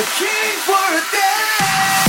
A king for a day.